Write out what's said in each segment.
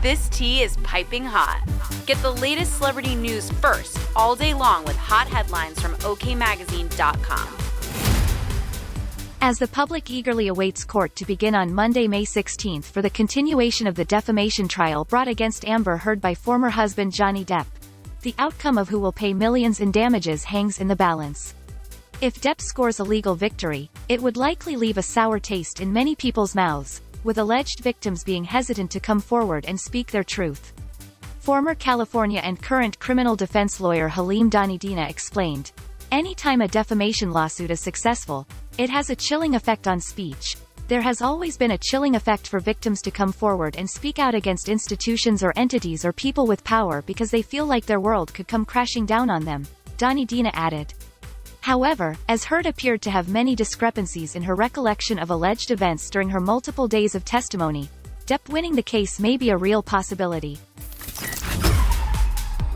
This tea is piping hot. Get the latest celebrity news first all day long with hot headlines from OKMagazine.com. As the public eagerly awaits court to begin on Monday, May 16th for the continuation of the defamation trial brought against Amber Heard by former husband Johnny Depp, the outcome of who will pay millions in damages hangs in the balance. If Depp scores a legal victory, it would likely leave a sour taste in many people's mouths, with alleged victims being hesitant to come forward and speak their truth. Former California and current criminal defense lawyer Halim Dhanidina explained, Anytime a defamation lawsuit is successful, it has a chilling effect on speech. There has always been a chilling effect for victims to come forward and speak out against institutions or entities or people with power because they feel like their world could come crashing down on them, Dhanidina added. However, as Heard appeared to have many discrepancies in her recollection of alleged events during her multiple days of testimony, Depp winning the case may be a real possibility.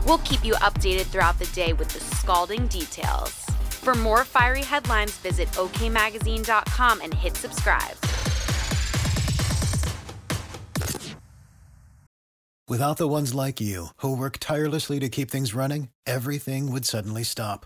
We'll keep you updated throughout the day with the scalding details. For more fiery headlines, visit OKMagazine.com and hit subscribe. Without the ones like you, who work tirelessly to keep things running, everything would suddenly stop.